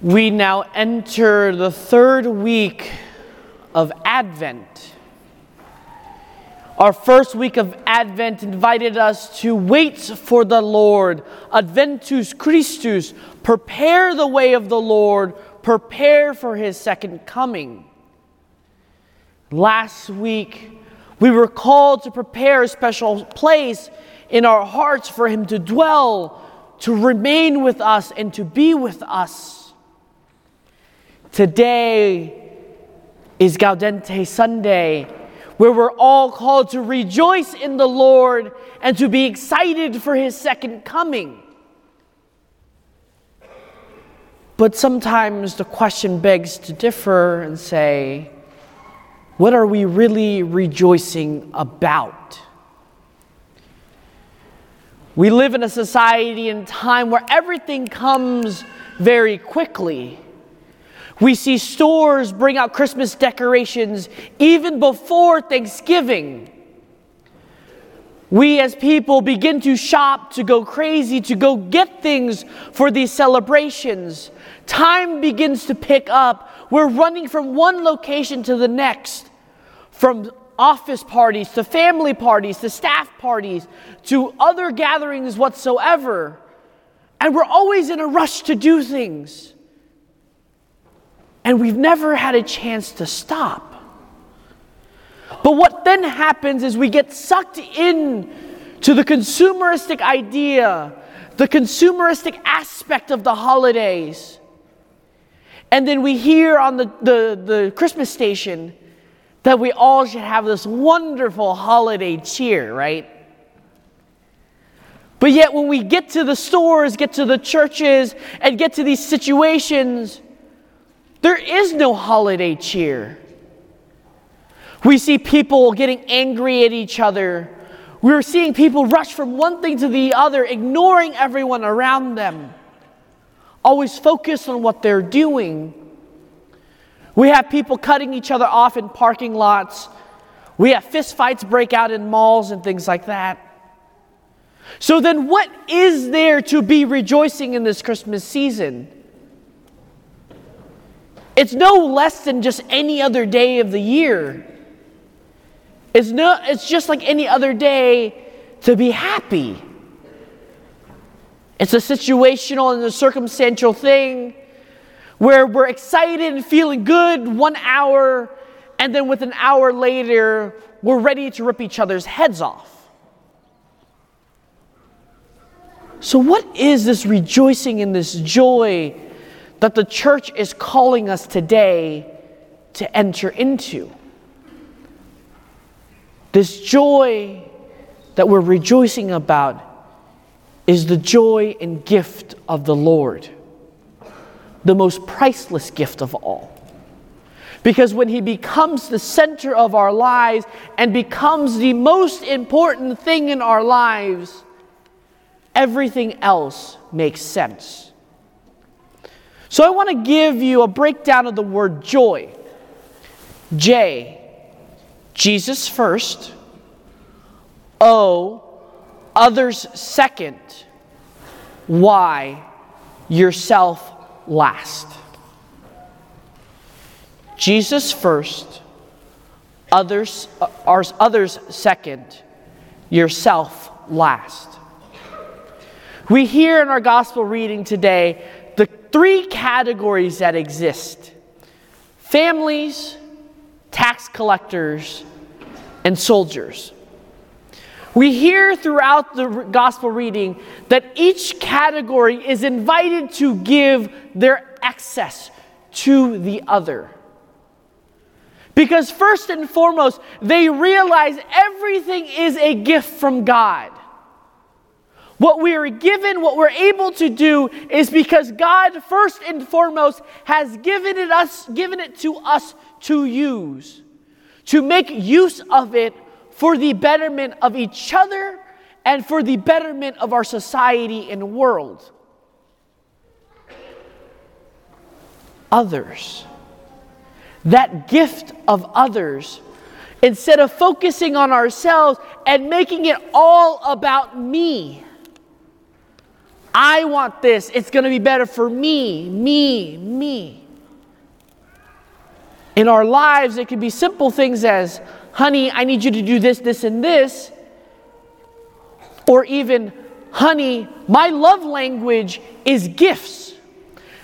We now enter the third week of Advent. Our first week of Advent invited us to wait for the Lord, Adventus Christus, prepare the way of the Lord, prepare for his second coming. Last week, we were called to prepare a special place in our hearts for him to dwell, to remain with us, and to be with us. Today is Gaudete Sunday, where we're all called to rejoice in the Lord and to be excited for his second coming. But sometimes the question begs to differ and say, what are we really rejoicing about? We live in a society and time where everything comes very quickly. We see stores bring out Christmas decorations even before Thanksgiving. We as people begin to shop, to go crazy, to go get things for these celebrations. Time begins to pick up. We're running from one location to the next, from office parties to family parties to staff parties to other gatherings whatsoever. And we're always in a rush to do things. And we've never had a chance to stop. But what then happens is we get sucked in to the consumeristic idea, the consumeristic aspect of the holidays. And then we hear on the, the, the Christmas station that we all should have this wonderful holiday cheer, right? But yet, when we get to the stores, get to the churches, and get to these situations, there is no holiday cheer. We see people getting angry at each other. We're seeing people rush from one thing to the other, ignoring everyone around them, always focused on what they're doing. We have people cutting each other off in parking lots. We have fistfights break out in malls and things like that. So, then what is there to be rejoicing in this Christmas season? It's no less than just any other day of the year. It's, no, it's just like any other day to be happy. It's a situational and a circumstantial thing where we're excited and feeling good one hour, and then with an hour later, we're ready to rip each other's heads off. So, what is this rejoicing in this joy that the church is calling us today to enter into. This joy that we're rejoicing about is the joy and gift of the Lord, the most priceless gift of all. Because when He becomes the center of our lives and becomes the most important thing in our lives, everything else makes sense. So I want to give you a breakdown of the word joy. J, Jesus first. O, others second. Y, yourself last. Jesus first, others, uh, others second, yourself last. We hear in our gospel reading today three categories that exist families, tax collectors, and soldiers. We hear throughout the gospel reading that each category is invited to give their excess to the other. Because, first and foremost, they realize everything is a gift from God. What we are given, what we're able to do is because God first and foremost has given it us, given it to us to use, to make use of it for the betterment of each other and for the betterment of our society and world. Others. That gift of others instead of focusing on ourselves and making it all about me I want this. It's going to be better for me, me, me. In our lives, it can be simple things as, honey, I need you to do this, this, and this. Or even, honey, my love language is gifts.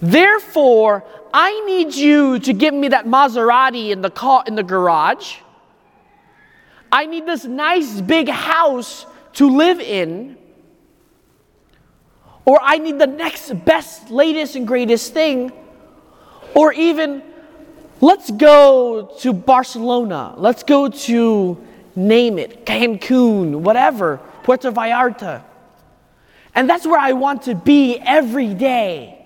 Therefore, I need you to give me that Maserati in the car in the garage. I need this nice big house to live in. Or I need the next best, latest, and greatest thing. Or even, let's go to Barcelona. Let's go to, name it, Cancun, whatever, Puerto Vallarta. And that's where I want to be every day.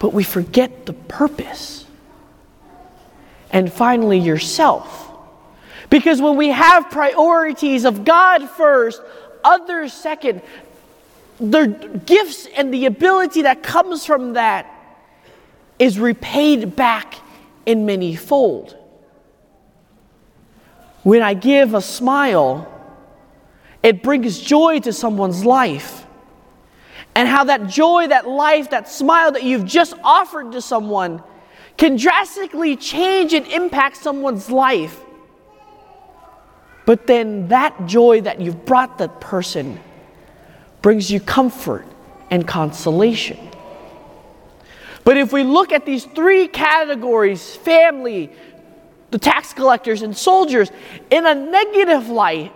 But we forget the purpose. And finally, yourself. Because when we have priorities of God first, others second, the gifts and the ability that comes from that is repaid back in many fold. When I give a smile, it brings joy to someone's life. And how that joy, that life, that smile that you've just offered to someone can drastically change and impact someone's life. But then that joy that you've brought that person brings you comfort and consolation. But if we look at these three categories family, the tax collectors, and soldiers in a negative light,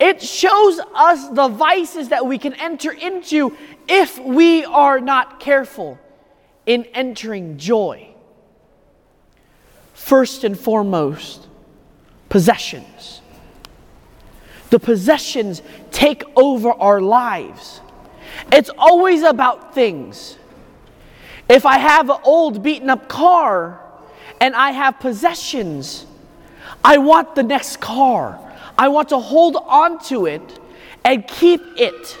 it shows us the vices that we can enter into if we are not careful in entering joy. First and foremost, possessions. The possessions take over our lives. It's always about things. If I have an old beaten up car and I have possessions, I want the next car. I want to hold on to it and keep it.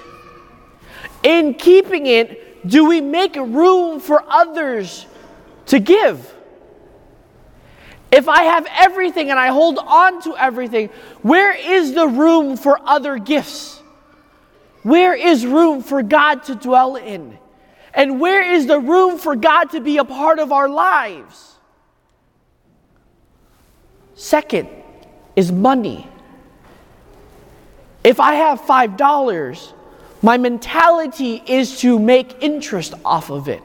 In keeping it, do we make room for others to give? If I have everything and I hold on to everything, where is the room for other gifts? Where is room for God to dwell in? And where is the room for God to be a part of our lives? Second is money. If I have $5, my mentality is to make interest off of it.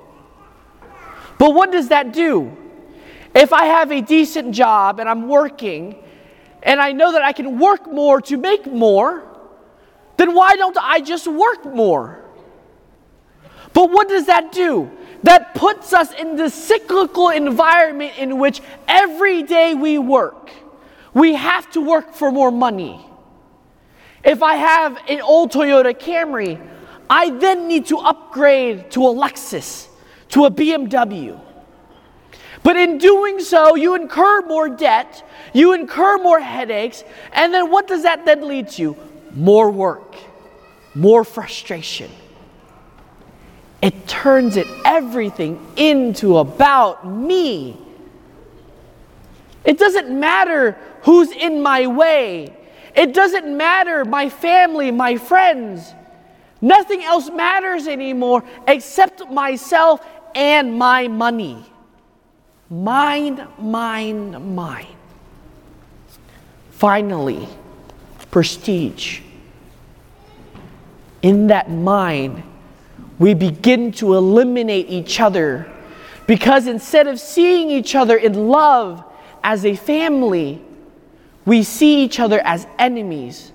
But what does that do? If I have a decent job and I'm working, and I know that I can work more to make more, then why don't I just work more? But what does that do? That puts us in the cyclical environment in which every day we work, we have to work for more money. If I have an old Toyota Camry, I then need to upgrade to a Lexus, to a BMW. But in doing so, you incur more debt, you incur more headaches, and then what does that then lead to? More work, more frustration. It turns it everything into about me. It doesn't matter who's in my way. It doesn't matter my family, my friends. Nothing else matters anymore except myself and my money. Mine, mine, mine. Finally, prestige. In that mind, we begin to eliminate each other because instead of seeing each other in love as a family, we see each other as enemies,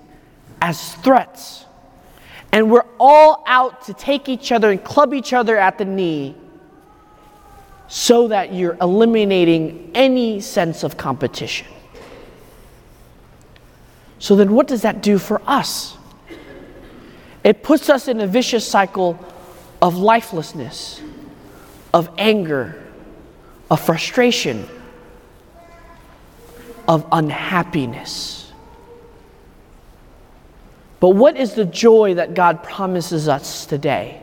as threats. And we're all out to take each other and club each other at the knee so that you're eliminating any sense of competition. So, then what does that do for us? It puts us in a vicious cycle of lifelessness, of anger, of frustration, of unhappiness. But what is the joy that God promises us today?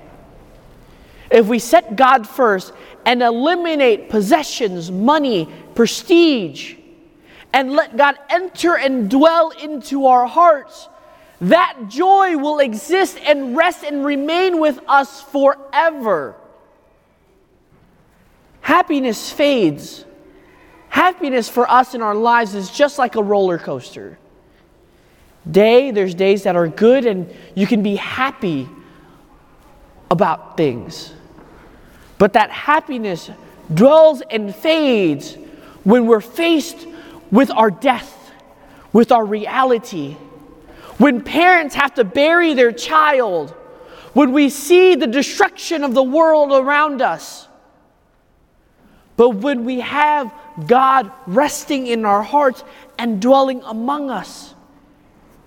If we set God first and eliminate possessions, money, prestige, and let God enter and dwell into our hearts, that joy will exist and rest and remain with us forever. Happiness fades. Happiness for us in our lives is just like a roller coaster. Day, there's days that are good and you can be happy about things. But that happiness dwells and fades when we're faced with our death, with our reality. When parents have to bury their child, when we see the destruction of the world around us. But when we have God resting in our hearts and dwelling among us,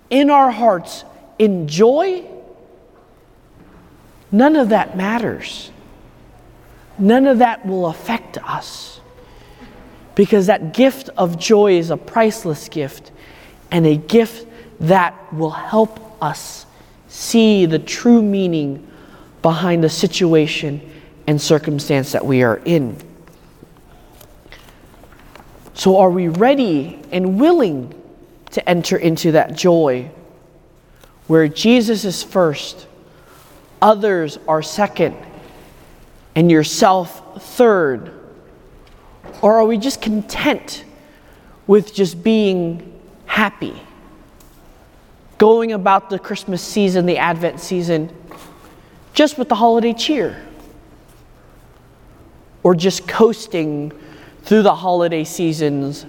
in our hearts, in joy, none of that matters. None of that will affect us. Because that gift of joy is a priceless gift and a gift that will help us see the true meaning behind the situation and circumstance that we are in. So, are we ready and willing to enter into that joy where Jesus is first, others are second, and yourself third? Or are we just content with just being happy? Going about the Christmas season, the Advent season, just with the holiday cheer? Or just coasting through the holiday seasons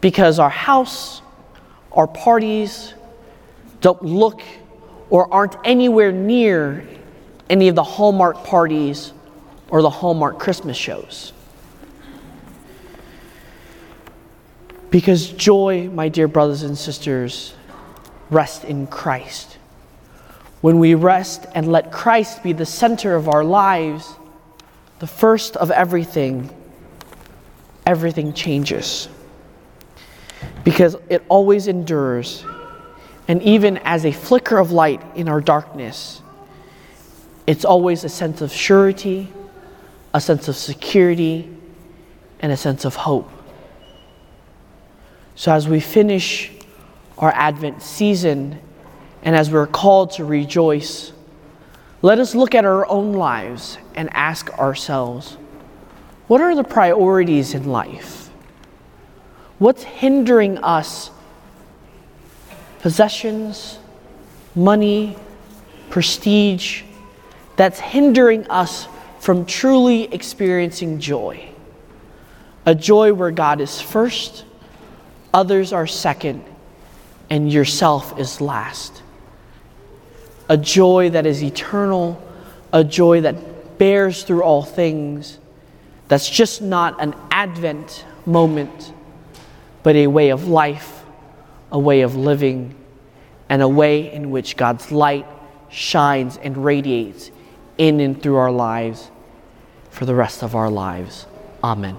because our house, our parties don't look or aren't anywhere near any of the Hallmark parties or the Hallmark Christmas shows. Because joy, my dear brothers and sisters, rests in Christ. When we rest and let Christ be the center of our lives, the first of everything, everything changes. Because it always endures. And even as a flicker of light in our darkness, it's always a sense of surety, a sense of security, and a sense of hope. So as we finish our Advent season and as we're called to rejoice, let us look at our own lives and ask ourselves what are the priorities in life? What's hindering us? Possessions, money, prestige, that's hindering us from truly experiencing joy. A joy where God is first, others are second, and yourself is last. A joy that is eternal, a joy that bears through all things that's just not an Advent moment, but a way of life, a way of living, and a way in which God's light shines and radiates in and through our lives for the rest of our lives. Amen.